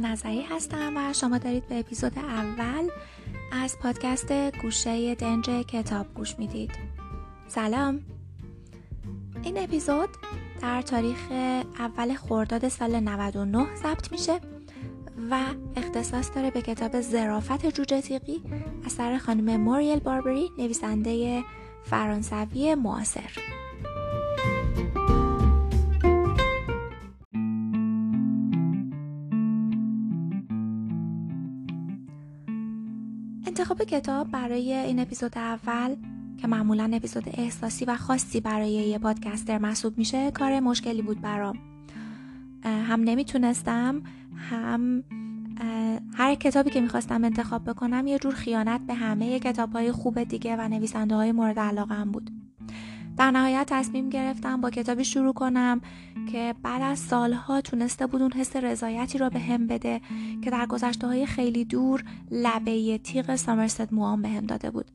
نظری هستم و شما دارید به اپیزود اول از پادکست گوشه دنج کتاب گوش می‌دید. سلام. این اپیزود در تاریخ اول خرداد سال 99 ضبط میشه و اختصاص داره به کتاب زرافت جوجه تیقی اثر خانم موریل باربری نویسنده فرانسوی معاصر. انتخاب کتاب برای این اپیزود اول که معمولا اپیزود احساسی و خاصی برای یه پادکستر محسوب میشه کار مشکلی بود برام. هم نمی‌تونستم هم هر کتابی که می‌خواستم انتخاب بکنم یه جور خیانت به همه کتاب های خوب دیگه و نویسنده های مورد علاقه هم بود. در نهایت تصمیم گرفتم با کتابی شروع کنم که بعد از سالها تونسته بود اون حس رضایتی رو به هم بده که در گذشته های خیلی دور لبه تیغ سامرست موام به هم داده بود.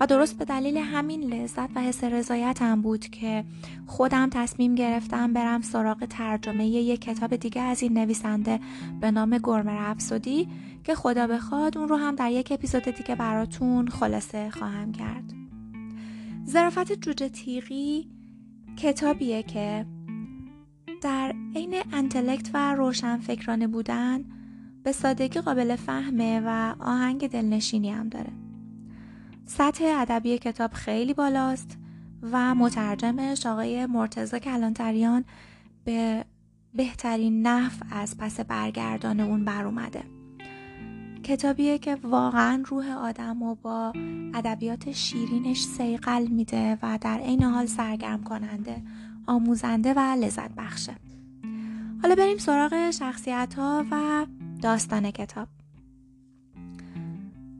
و درست به دلیل همین لذت و حس رضایتم بود که خودم تصمیم گرفتم برم سراغ ترجمه یک کتاب دیگه از این نویسنده به نام گرمه که خدا بخواد اون رو هم در یک اپیزود دیگه براتون خلاصه خواهم کرد. زرافت جوجه تیغی کتابیه که در عین انتلکت و روشنفکرانه بودن به سادگی قابل فهمه و آهنگ دلنشینی هم داره. سطح ادبی کتاب خیلی بالاست و مترجمش آقای مرتزا کلانتریان به بهترین نحو از پس برگردان اون بر اومده. کتابیه که واقعا روح آدم و با ادبیات شیرینش سیقل میده و در عین حال سرگرم کننده آموزنده و لذت بخشه. حالا بریم سراغ شخصیت ها و داستان کتاب.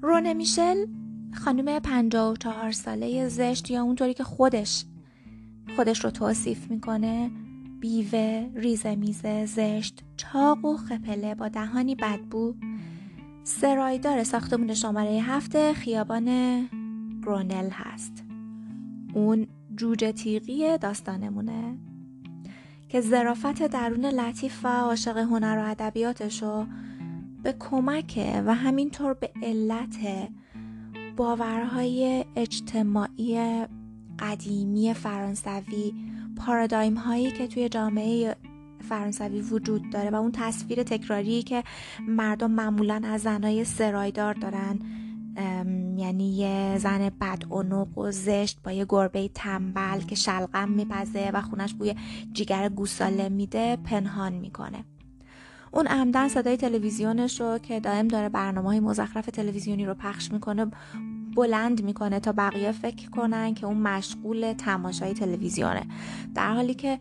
رونه میشل خانم 54 ساله زشت یا اونطوری که خودش خودش رو توصیف می‌کنه بیوه، ریزه میزه، زشت، چاق و خپله با دهانی بدبو. سرایدار ساختمون شماره هفته خیابان گرونل هست. اون جوجه تیغی داستانمونه که زرافت درون لطیف و عاشق هنر و ادبیاتش رو به کمک و همینطور به علت باورهای اجتماعی قدیمی فرانسوی پارادایم هایی که توی جامعه فرانسوی وجود داره و اون تصویر تکراری که مردم معمولا از زنای سرایدار دارن یعنی یه زن بد و زشت با یه گربه تنبل که شلغم میپزه و خونش بوی جیگر گوساله میده پنهان می‌کنه. اون عمدن صدای تلویزیونش رو که دائم داره برنامه های مزخرف تلویزیونی رو پخش می‌کنه بلند می‌کنه تا بقیه فکر کنن که اون مشغول تماشای تلویزیونه. در حالی که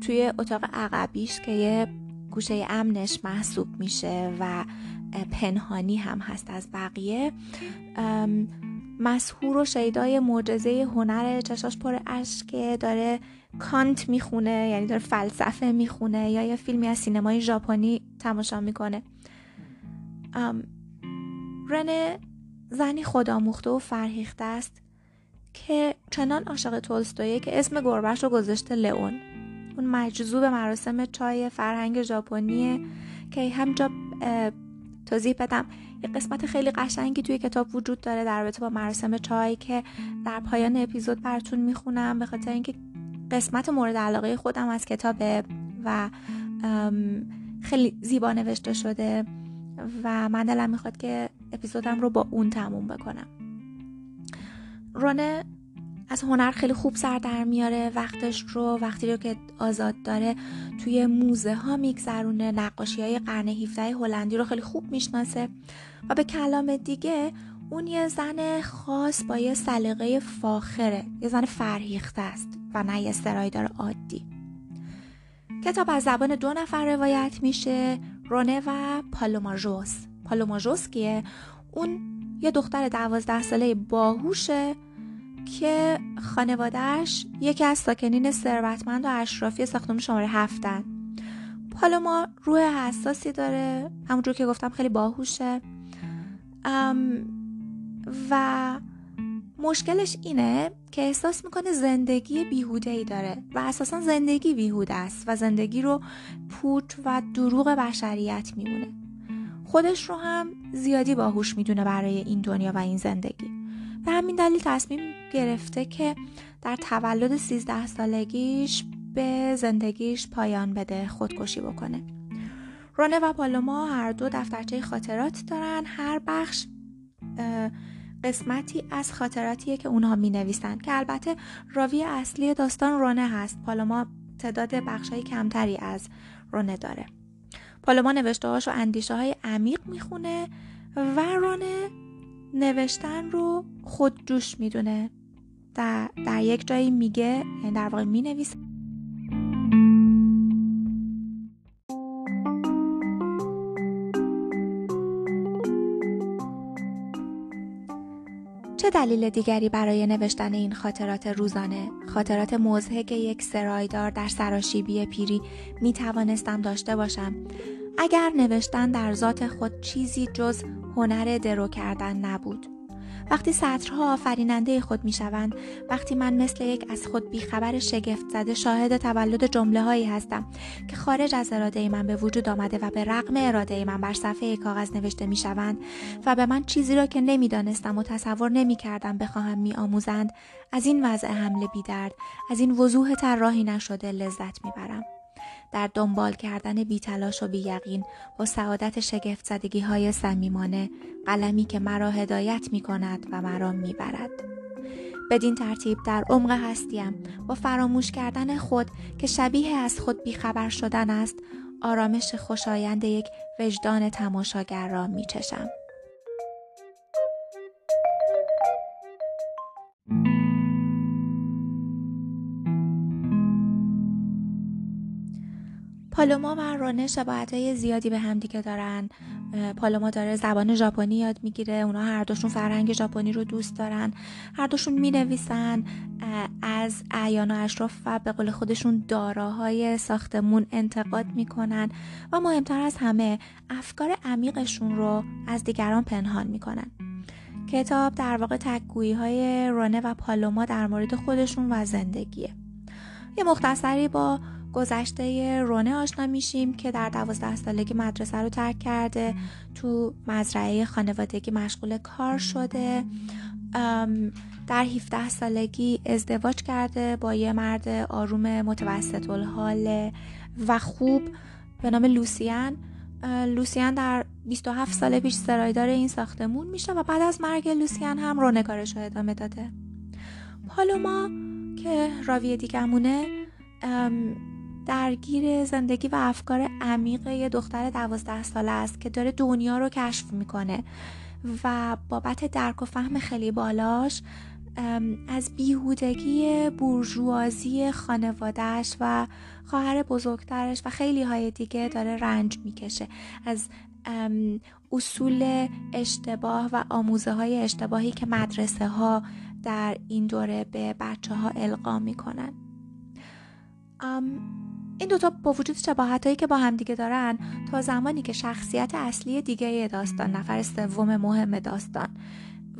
توی اتاق عقبیش که یه گوشه امنش محسوب میشه و پنهانی هم هست از بقیه مسهور و شیدای معجزه هنر چشاش پر اشکه داره کانت می‌خونه یعنی داره فلسفه می‌خونه یا یه فیلمی از سینمای ژاپنی تماشا می‌کنه. رنه زنی خودآموخته و فرهیخته است که چنان عاشق تولستویه که اسم گربهش رو گذاشته لئون. اون مجذوب مراسم چای فرهنگ ژاپنیه که همجا توضیح بدم. یه قسمت خیلی قشنگی توی کتاب وجود داره در رابطه با مراسم چای که در پایان اپیزود براتون می‌خونم به خاطر اینکه قسمت مورد علاقه خودم از کتابه و خیلی زیبا نوشته شده و من دلم می‌خواد که اپیزودم رو با اون تموم بکنم. رونه از هنر خیلی خوب سر در میاره وقتش رو وقتی رو که آزاد داره توی موزه ها میگذرونه نقاشی های قرن 17 هلندی رو خیلی خوب می‌شناسه و به کلام دیگه اون یه زن خاص با یه سلیقه فاخره یه زن فرهیخته است و نه یه سرایدار عادی. کتاب از زبان دو نفر روایت میشه رونه و پالوماژوس. پالوماژوس کیه؟ اون یه دختر دوازده ساله باهوشه که خانوادهش یکی از ساکنین ثروتمند و اشرافی ساختمان شماره هفتن پالوما روح حساسی داره همونجور که گفتم خیلی باهوشه. و مشکلش اینه که احساس می‌کنه زندگی بیهوده ای داره و اساسا زندگی بیهوده است و زندگی رو پوچ و دروغ بشریت میمونه. خودش رو هم زیادی باهوش می‌دونه برای این دنیا و این زندگی. به همین دلیل تصمیم گرفته که در تولد 13 سالگیش به زندگیش پایان بده خودکشی بکنه. رونه و پالوما هر دو دفترچه خاطرات دارن. هر بخش قسمتی از خاطراتیه که اونها می نویسن که البته راوی اصلی داستان رونه هست. پالوما تعداد بخشای کمتری از رونه داره. پالوما نوشته هاش و اندیشه های عمیق می‌خونه و رونه نوشتن رو خود جوش می‌دونه. در, در یک جایی میگه یعنی در واقع می‌نویسه. چه دلیل دیگری برای نوشتن این خاطرات روزانه؟ خاطرات مزهک یک سرایدار در سراشیبی پیری می توانستم داشته باشم. اگر نوشتن در ذات خود چیزی جز هنر درو کردن نبود. وقتی سطرها آفریننده خود می شوند وقتی من مثل یک از خود بیخبر شگفت زده شاهد تولد جمله هایی هستم که خارج از اراده من به وجود آمده و به رغم اراده من بر صفحه کاغذ نوشته می شوند و به من چیزی را که نمی‌دانستم و تصور نمی کردم بخواهم می آموزند از این وضع حمله بیدرد از این وضوح طراحی نشده لذت می برم. در دنبال کردن بیتلاش و بییقین با سعادت شگفت زدگی های سمیمانه قلمی که مرا هدایت می کند و مرا می برد. بدین ترتیب در عمق هستیم با فراموش کردن خود که شبیه از خود بیخبر شدن است آرامش خوشایند یک وجدان تماشاگر را می چشم. پالوما و رونه شباهت زیادی به همدیگه دارن. پالوما داره زبان ژاپنی یاد می‌گیره. اونا هر دوشون فرهنگ ژاپنی رو دوست دارن. هر دوشون می‌نویسن. از اعیان و اشراف و به قول خودشون داراهای ساختمون انتقاد می‌کنن و مهمتر از همه افکار عمیقشون رو از دیگران پنهان می‌کنن. کتاب در واقع تکگویی های رونه و پالوما در مورد خودشون و زندگیه. یه مختصری با گذشته رونه آشنا میشیم که در دوازده سالگی مدرسه رو ترک کرده. تو مزرعه خانوادگی مشغول کار شده. در 17 سالگی ازدواج کرده با یه مرد آروم متوسط الحال و خوب به نام لوسیان. لوسیان در 27 سال پیش سرایدار این ساختمون میشه و بعد از مرگ لوسیان هم رونه کارش رو ادامه داده. پالوما که راوی دیگمونه درگیر زندگی و افکار عمیق یه دختر دوازده ساله است که داره دنیا رو کشف می‌کنه و بابت درک و فهم خیلی بالاش از بیهودگی بورژوازی خانوادهش و خواهر بزرگترش و خیلی های دیگه داره رنج می‌کشه. از اصول اشتباه و آموزه های اشتباهی که مدرسه ها در این دوره به بچه ها القا می‌کنن. این دوتا با وجود شباهت هایی که با همدیگه دارن تا زمانی که شخصیت اصلی دیگه داستان نفر سوم مهم داستان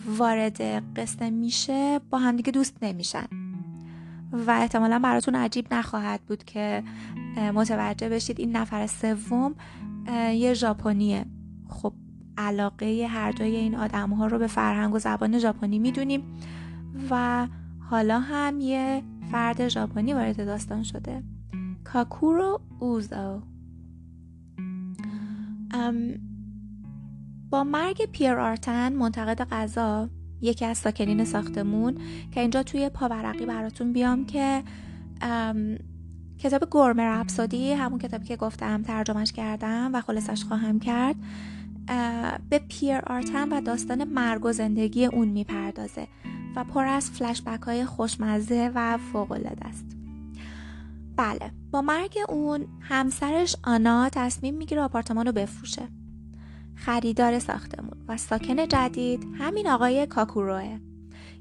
وارد قصه میشه با همدیگه دوست نمیشن. و احتمالا براتون عجیب نخواهد بود که متوجه بشید این نفر سوم یه ژاپنیه. خب علاقه هر دوی این آدم ها رو به فرهنگ و زبان ژاپنی می‌دونیم و حالا هم یه فرد ژاپنی وارد داستان شده. کاکورو اوزو با مرگ پیر آرتن منتقد غذا یکی از ساکنین ساختمون که اینجا توی پاورقی براتون بیام که کتاب گرمه رپسودی همون کتابی که گفتم ترجمهش کردم و خلاصش خواهم کرد به پیر آرتن و داستان مرگ و زندگی اون می‌پردازه و پر از فلشبک های خوشمزه و فوق است. بله. با مرگ اون همسرش آنا تصمیم می‌گیره آپارتمان رو بفروشه. خریدار ساختمون و ساکن جدید همین آقای کاکوروه.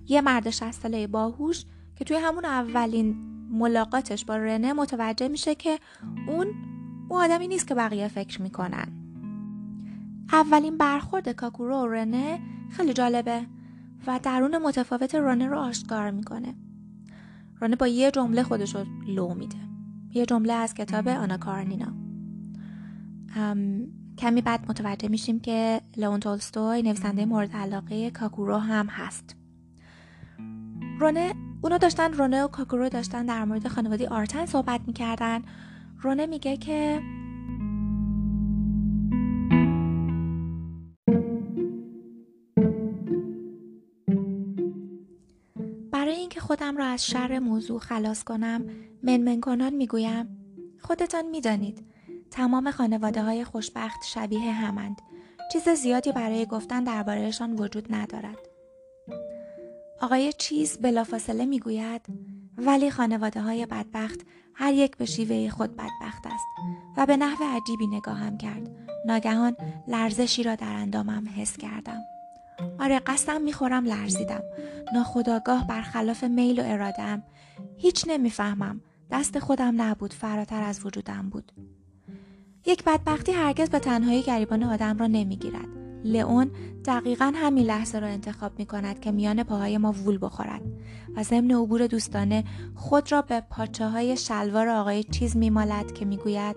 یه مرد 60 ساله باهوش که توی همون اولین ملاقاتش با رنه متوجه میشه که اون اون آدمی نیست که بقیه فکر می‌کنن. اولین برخورد کاکورو و رنه خیلی جالبه و درون متفاوت رانه رو آشکار می‌کنه. رانه با یه جمله خودش رو لو میده. یه جمله از کتاب آنا کارنینا. کمی بعد متوجه میشیم که لئون تولستوی نویسنده مورد علاقه کاکورو هم هست. رونه اونا داشتن رونه و کاکورو داشتن در مورد خانواده آرتن صحبت می‌کردن. رونه میگه که خودم را از شر موضوع خلاص کنم منمن کنان می‌گویم خودتان می‌دانید تمام خانواده های خوشبخت شبیه همند. چیز زیادی برای گفتن دربارهشان وجود ندارد. آقای چیز بلافاصله می‌گوید ولی خانواده های بدبخت هر یک به شیوه خود بدبخت است و به نحو عجیبی نگاهم کرد. ناگهان لرزشی را در اندامم حس کردم. آره قسم می‌خورم لرزیدم. ناخداگاه برخلاف میل و ارادم هیچ نمی‌فهمم. دست خودم نبود فراتر از وجودم بود. یک بدبختی هرگز به تنهایی گریبان آدم را نمی‌گیرد. لئون دقیقا همین لحظه را انتخاب می کند که میان پاهای ما وول بخورد و ضمن عبور دوستانه خود را به پاچه های شلوار آقای چیز میمالد که می‌گوید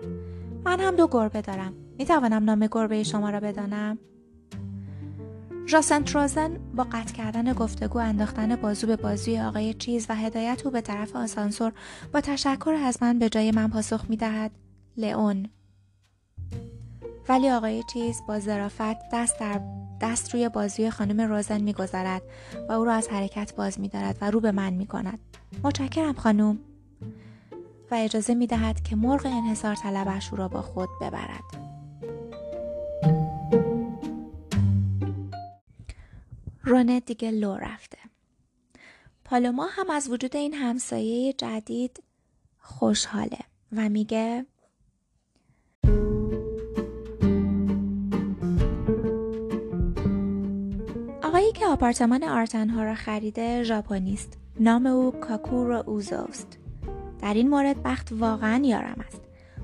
من هم دو گربه دارم. می توانم نام گربه شما را بدانم؟ راسنت روزن با قطع کردن گفتگو انداختن بازو به بازوی آقای چیز و هدایت او به طرف آسانسور با تشکر از من به جای من پاسخ می دهد لئون ولی آقای چیز با ظرافت دست در دست روی بازوی خانم روزن میگذرد و او را از حرکت باز میدارد و رو به من می کند. متشکرم خانم و اجازه می دهد که مرغ انحصار طلبش او را با خود ببرد. رونه دیگه لو رفته. پالوما هم از وجود این همسایه جدید خوشحاله و میگه آقایی که آپارتمان آرتنها را خریده ژاپنی نام او کاکورو اوزوست. در این مورد بخت واقعا یارم است.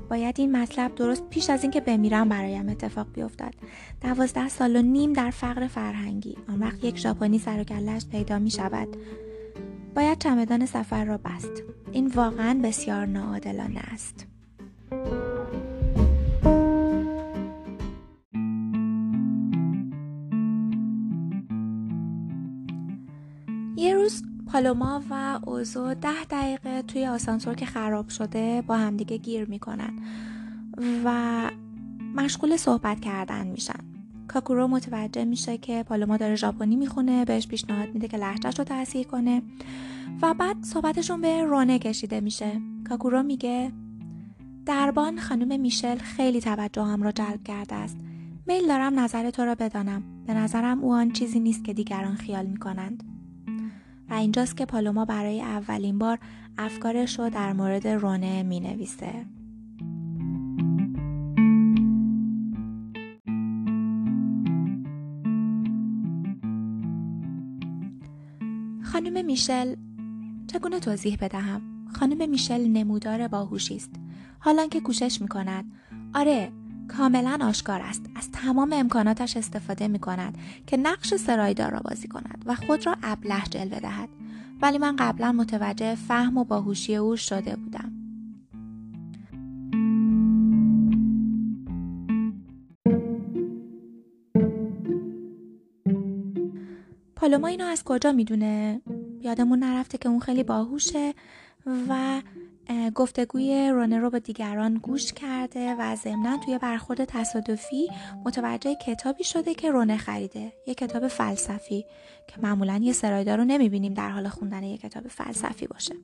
باید این مطلب درست پیش از اینکه بمیرم برایم اتفاق بیفتد. دوازده سال و نیم در فقر فرهنگی. آن وقت یک ژاپنی سر و پیدا می شود باید چمدان سفر را بست. این واقعا بسیار ناعادلانه است. پالوما و اوزو ده دقیقه توی آسانسور که خراب شده با همدیگه گیر می‌کنن و مشغول صحبت کردن میشن. کاکورو متوجه میشه که پالوما داره ژاپنی می‌خونه بهش پیشنهاد میده که لهجهش رو تاثیر کنه و بعد صحبتشون به رونه کشیده میشه. کاکورو میگه دربان خانم میشل خیلی توجه هم را جلب کرده است. میل دارم نظر تو را بدانم. به نظرم او آن چیزی نیست که دیگران خیال می‌کنند. و اینجاست که پالوما برای اولین بار افکارش رو در مورد رونه می نویسه. خانم میشل چگونه توضیح بدهم؟ خانم میشل نمودار باهوشی است. حالا که کوشش می کند آره کاملا آشکار است. از تمام امکاناتش استفاده می کند که نقش سرایدار را بازی کند و خود را ابله جلوه دهد. ولی من قبلا متوجه فهم و باهوشی او شده بودم. پالوما اینو از کجا می‌دونه؟ یادمون نرفته که اون خیلی باهوشه و گفتگوی رونه رو با دیگران گوش کرده و ضمنا توی برخورد تصادفی متوجه کتابی شده که رونه خریده یه کتاب فلسفی که معمولا یه سرایدار رو نمی‌بینیم در حال خوندن یه کتاب فلسفی باشه.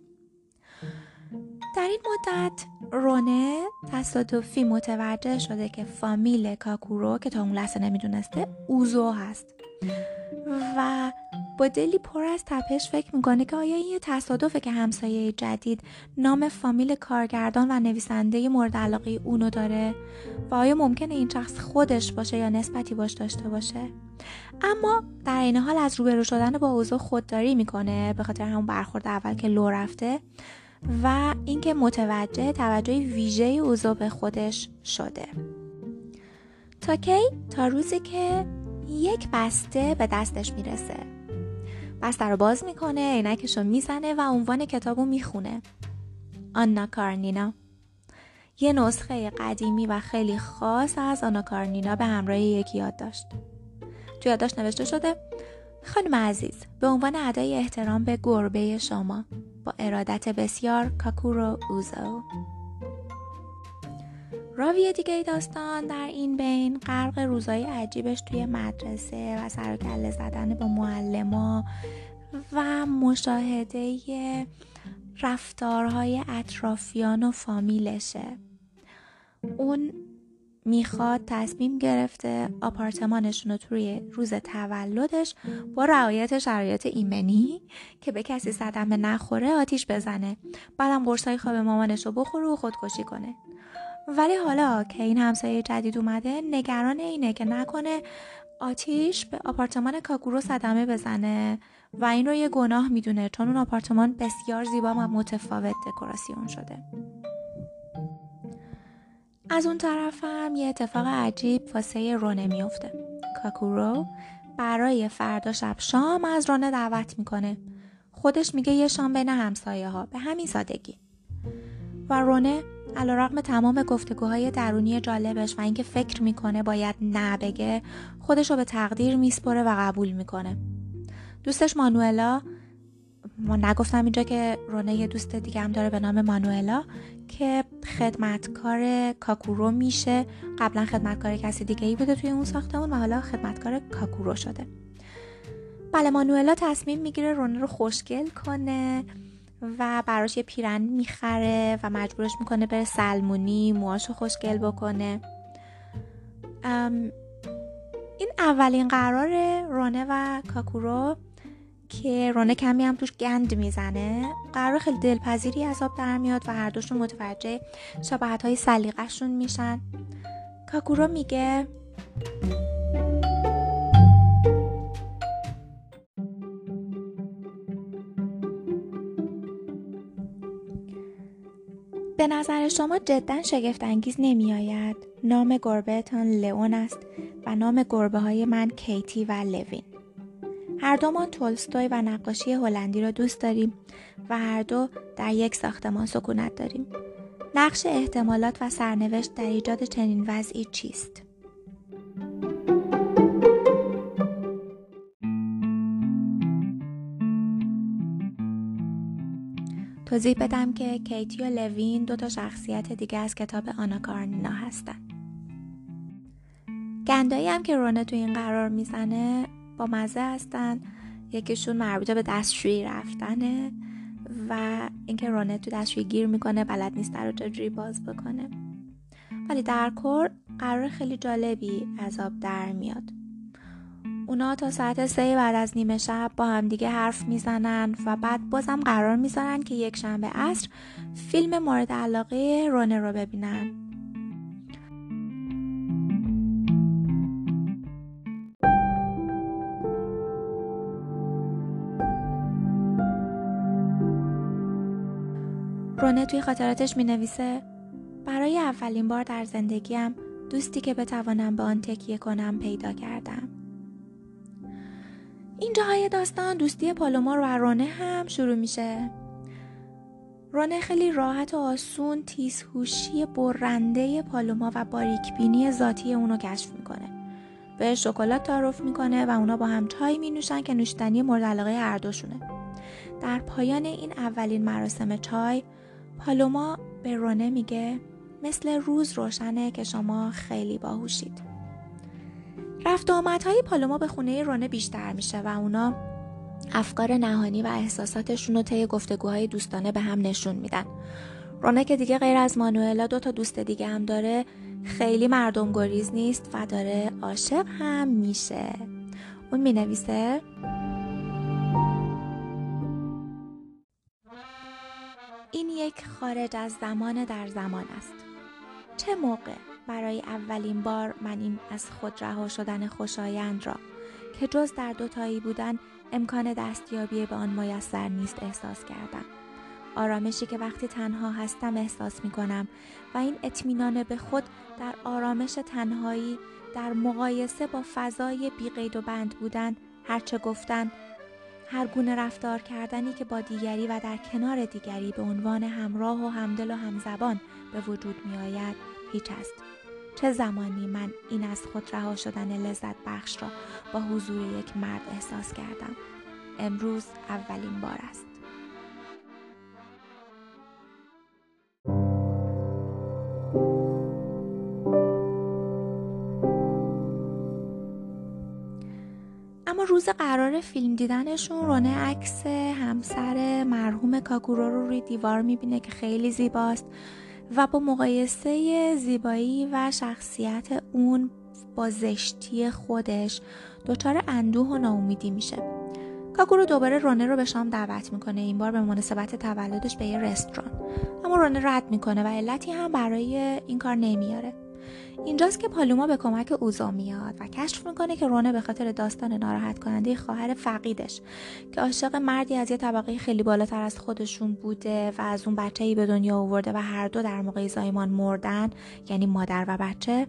در این مدت رونه تصادفی متوجه شده که فامیل کاکورو که تا اون لحظه نمی‌دونسته اوزو هست. و با دلی پر از تپش فکر می‌کنه که آیا این یه تصادفه که همسایه جدید نام فامیل کارگردان و نویسنده مورد علاقه اونو داره و آیا ممکنه این شخص خودش باشه یا نسبتی باش داشته باشه؟ اما در این حال از روبرو شدن با اوضاع خودداری می‌کنه به خاطر همون برخورد اول که لو رفته و اینکه متوجه توجه ویژه اوضاع به خودش شده. تا کی؟ تا روزی که یک بسته به دستش می‌رسه. بسته رو باز می‌کنه عینکش رو می‌زنه و عنوان کتاب رو می‌خونه. آنا کارنینا. یه نسخه قدیمی و خیلی خاص از آنا کارنینا به همراه یک یادداشت. تو یادداشت نوشته شده خانم عزیز به عنوان ادای احترام به گربه شما با ارادت بسیار کاکورو اوزو. راوی دیگه داستان در این بین غرق روزای عجیبش توی مدرسه و سرکله زدن با معلما و مشاهده رفتارهای اطرافیان و فامیلشه. اون می‌خواد تصمیم گرفته آپارتمانشون رو توی روز تولدش با رعایت شرایط ایمنی که به کسی صدمه نخوره آتیش بزنه بعدم قرصای خواب مامانش رو بخوره و خودکشی کنه. ولی حالا که این همسایه جدید اومده نگران اینه که نکنه آتیش به آپارتمان کاکورو صدمه بزنه و این رو یه گناه می‌دونه چون اون آپارتمان بسیار زیبا و متفاوت دکوراسیون شده. از اون طرف هم یه اتفاق عجیب واسه رونه میفته کاکورو برای فردا شب شام از رونه دعوت می‌کنه. خودش میگه یه شام بین همسایه ها به همین سادگی. و رونه علیرغم تمام گفتگوهای درونی جالبش و اینکه فکر می‌کنه باید نه بگه خودش رو به تقدیر میسپره و قبول می‌کنه. دوستش مانوئلا ما نگفتم اینجا که رونه یه دوست دیگه هم داره به نام مانوئلا که خدمتکار کاکورو میشه. قبلا خدمتکار کسی دیگه ای بوده توی اون ساختمون و حالا خدمتکار کاکورو شده. بله مانوئلا تصمیم می‌گیره رونه رو خوشگل کنه. و براش یه پیرن می‌خره و مجبورش می‌کنه بره سلمونی موهاشو خوشگل بکنه. این اولین قرار رونه و کاکورو که رونه کمی هم توش گند می‌زنه. قرار خیلی دلپذیری آب در میاد و هر دوشون متوجه شباهت های سلیقهشون میشن. کاکورو میگه به نظر شما جدا شگفت انگیز نمی آید. نام گربهتان لئون است و نام گربه های من کیتی و لوین. هر دومان تولستوی و نقاشی هلندی را دوست داریم و هر دو در یک ساختمان سکونت داریم. نقش احتمالات و سرنوشت در ایجاد چنین وضعی چیست؟ توضیح بدم که کیتی و لوین دو تا شخصیت دیگه از کتاب آنا کارنینا هستن. گندایی هم که رونه تو این قرار می‌زنه با مزه هستن. یکیشون مربوطه به دستشویی رفتنه و اینکه رونه تو دستشویی گیر می‌کنه بلد نیست در چجوری باز بکنه. ولی در کور قرار خیلی جالبی عذاب در میاد. اونا تا ساعت سه بعد از نیمه شب با هم دیگه حرف می‌زنن و بعد بازم قرار می‌ذارن که یک شنبه عصر فیلم مورد علاقه رونه رو ببینن. رونه توی خاطراتش می نویسه برای اولین بار در زندگیم دوستی که بتوانم به آن تکیه کنم پیدا کردم. اینجاهای داستان دوستی پالومار و رونه هم شروع میشه. رونه خیلی راحت و آسون تیزهوشی برنده پالوما و باریکبینی ذاتی اونو کشف می‌کنه. به شکلات تعارف می‌کنه و اونا با هم چای می نوشن که نوشیدنی مورد علاقه هر دوشونه. در پایان این اولین مراسم چای پالوما به رونه میگه مثل روز روشنه که شما خیلی باهوشید. رفت آمدهای پالوما به خونه رونه بیشتر میشه و اونا افکار نهانی و احساساتشون رو طی گفتگوهای دوستانه به هم نشون میدن. رونه که دیگه غیر از مانوئلا دو تا دوست دیگه هم داره خیلی مردم گریز نیست و داره عاشق هم میشه. اون می نویسه این یک خارج از زمان در زمان است. چه موقع؟ برای اولین بار من این از خود رها شدن خوشایند را که جز در دوتایی بودن امکان دستیابی به آن میسر نیست احساس کردم. آرامشی که وقتی تنها هستم احساس می کنم و این اطمینان به خود در آرامش تنهایی در مقایسه با فضای بیقید و بند بودن هرچه گفتن هر گونه رفتار کردنی که با دیگری و در کنار دیگری به عنوان همراه و همدل و همزبان به وجود می آید هیچ است. چه زمانی من این از خود رها شدن لذت بخش را با حضور یک مرد احساس کردم. امروز اولین بار است. اما روز قرار فیلم دیدنشون رونه عکس همسر مرحوم کاگورو رو روی دیوار می‌بینه که خیلی زیباست. و با مقایسه زیبایی و شخصیت اون با زشتی خودش دچار اندوه و ناامیدی میشه. کاگورو دوباره رونه رو به شام دعوت می‌کنه. این بار به مناسبت تولدش به یه رستوران. اما رونه رد می‌کنه و علتی هم برای این کار نمیاره. اینجاست که پالوما به کمک اوزا میاد و کشف می‌کنه که رونه به خاطر داستان ناراحت کننده خواهر فقیدش که عاشق مردی از یه طبقه خیلی بالاتر از خودشون بوده و از اون بچه ای به دنیا آورده و هر دو در موقع زایمان مردن یعنی مادر و بچه.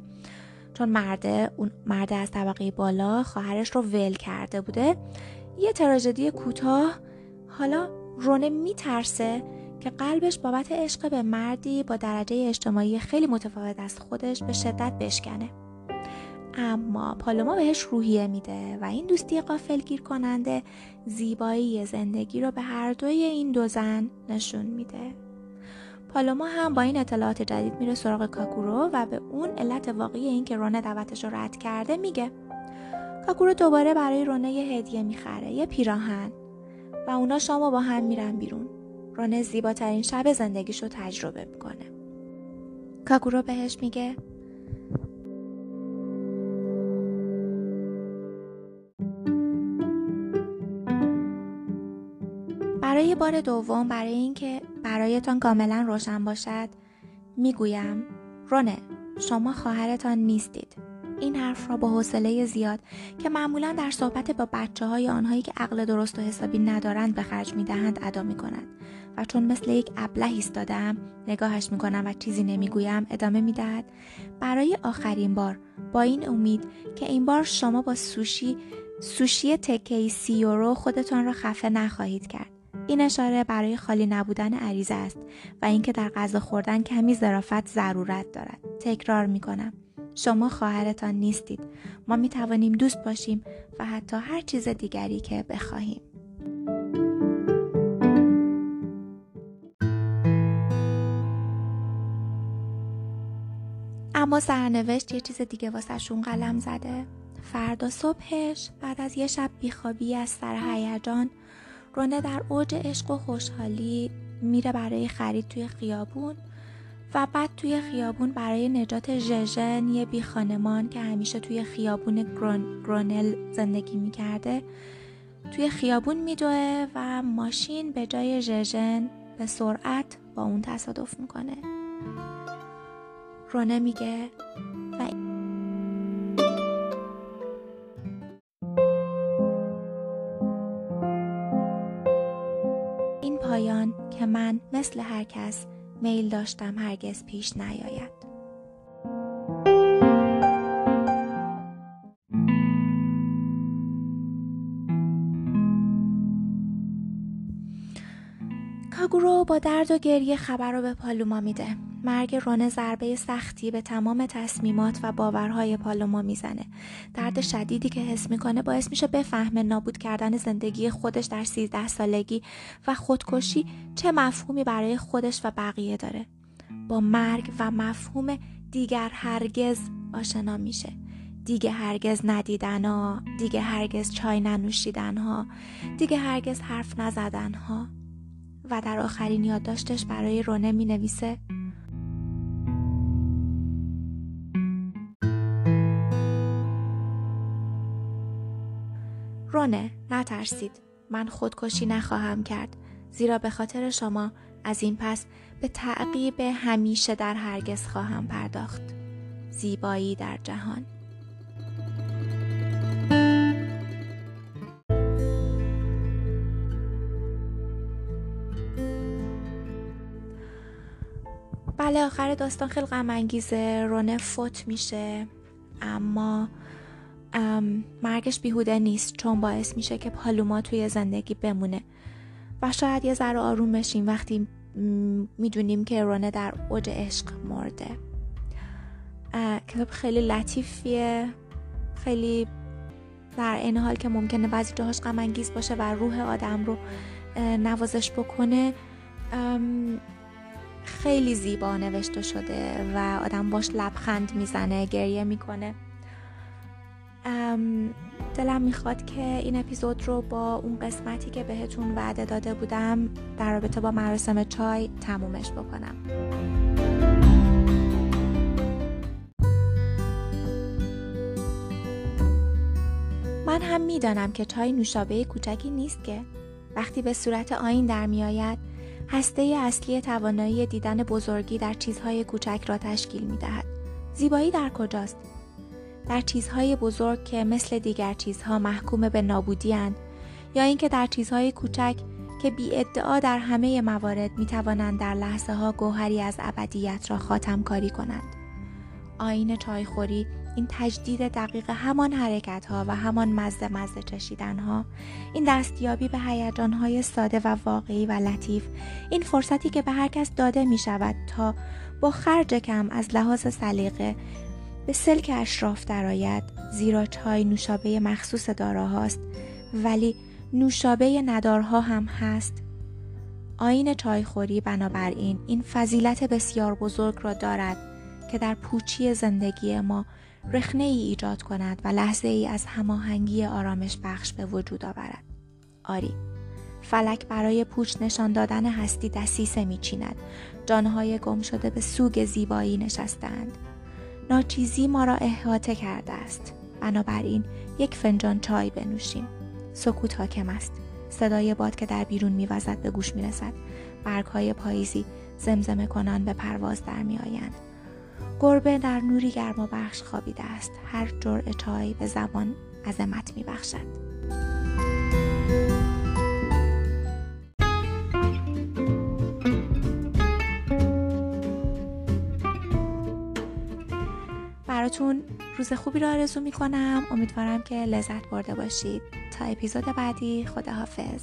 چون مرده اون مرد از طبقه بالا خواهرش رو ول کرده بوده. یه تراژدی کوتاه حالا رونه میترسه که قلبش بابت عشق به مردی با درجه اجتماعی خیلی متفاوت از خودش به شدت بشکنه. اما پالوما بهش روحیه میده و این دوستی قافلگیر کننده زیبایی زندگی رو به هر دوی این دو زن نشون میده. پالوما هم با این اطلاعات جدید میره سراغ کاکورو و به اون علت واقعی این که رونه دعوتش رو رد کرده میگه. کاکورو دوباره برای رونه یه هدیه می‌خره یه پیراهن و اونا شامو با هم میرن بیرون. رونه زیباترین شب زندگیش رو تجربه می‌کنه. کاکورو بهش میگه برای بار دوم برای اینکه برایتان کاملا روشن باشد می‌گویم رونه شما خواهرتان نیستید. این حرف را با حوصله زیاد که معمولا در صحبت با بچه های آنهایی که عقل درست و حسابی ندارند به خرج می دهند ادا می کند و چون مثل یک ابله ایستادم نگاهش می کنم و چیزی نمی‌گویم ادامه می دهد برای آخرین بار با این امید که این بار شما با سوشی سوشی تکی سی یورو خودتان را خفه نخواهید کرد. این اشاره برای خالی نبودن عریضه است و اینکه در غذا خوردن کمی ظرافت ضرورت دارد. تکرار می کنم شما خواهرتان نیستید. ما می توانیم دوست باشیم و حتی هر چیز دیگری که بخواهیم. اما سرنوشت یه چیز دیگه واسهشون قلم زده. فردا صبحش بعد از یه شب بیخوابی از سر هیجان رونه در اوج عشق و خوشحالی میره برای خرید توی خیابون و بعد توی خیابون برای نجات ژژن یه بی خانمان که همیشه توی خیابون گرون، گرونل زندگی می‌کرده توی خیابون میدوه و ماشین به جای ژژن به سرعت با اون تصادف می‌کنه. رونه میگه و این پایان که من مثل هر کس میل داشتم هرگز پیش نیاید. کاگورو با درد و گریه خبر رو به پالوما میده. مرگ رونه ضربه سختی به تمام تصمیمات و باورهای پالوما می‌زنه. درد شدیدی که حس می‌کنه باعث میشه بفهمه نابود کردن زندگی خودش در سیزده سالگی و خودکشی چه مفهومی برای خودش و بقیه داره. با مرگ و مفهوم دیگر هرگز آشنا میشه. دیگه هرگز ندیدن ها دیگه هرگز چای ننوشیدن ها دیگه هرگز حرف نزدن ها و در آخرین یادداشتش برای رونه می نویسه رونه نترسید. من خودکشی نخواهم کرد. زیرا به خاطر شما از این پس به تعقیب همیشه در هرگز خواهم پرداخت. زیبایی در جهان. بله آخر داستان خیلی غم انگیزه رونه فوت میشه. اما مرگش بیهوده نیست چون باعث میشه که پالوما توی زندگی بمونه. و شاید یه ذره آروم بشیم وقتی می‌دونیم که رونه در اوج عشق مرده. کتاب خیلی لطیفیه خیلی در این حال که ممکنه بعضی جاهاش غم باشه و روح آدم رو نوازش بکنه. خیلی زیبا نوشته شده و آدم باش لبخند می‌زنه گریه می‌کنه. دلم می‌خواد که این اپیزود رو با اون قسمتی که بهتون وعده داده بودم در رابطه با مراسم چای تمومش بکنم من هم می‌دانم که چای نوشابه کوچکی نیست که وقتی به صورت آین در میآید هسته اصلی توانایی دیدن بزرگی در چیزهای کوچک را تشکیل می دهد. زیبایی در کجاست؟ در چیزهای بزرگ که مثل دیگر چیزها محکوم به نابودی یا اینکه در چیزهای کوچک که بی ادعا در همه موارد می توانند در لحظه ها گوهری از ابدیت را خاتم کاری کنند. آین چایخوری این تجدید دقیق همان حرکت ها و همان مزه مزه چشیدن ها این دستیابی به هیجان های ساده و واقعی و لطیف این فرصتی که به هر کس داده می شود تا با خرج کم از لحاظ سلیقه به سلک اشراف درآید زیرا چای نوشابه مخصوص داراهاست ولی نوشابه ندارها هم هست. آین چایخوری بنابراین این فضیلت بسیار بزرگ را دارد که در پوچی زندگی ما رخنه ای ایجاد کند و لحظه ای از هماهنگی آرامش بخش به وجود آورد. آری فلک برای پوچ نشان دادن هستی دسیسه میچیند. جانهای گم شده به سوگ زیبایی نشستند ناچیزی ما را احاطه کرده است. بنابراین یک فنجان چای بنوشیم. سکوت حاکم است. صدای باد که در بیرون میوزد به گوش می‌رسد. برگهای پاییزی زمزمه کنان به پرواز در میآیند. گربه در نوری گرما بخش خوابیده است. هر جرعه چای به زبان عظمت می براتون روز خوبی رو آرزو می‌کنم. امیدوارم که لذت برده باشید. تا اپیزود بعدی خداحافظ.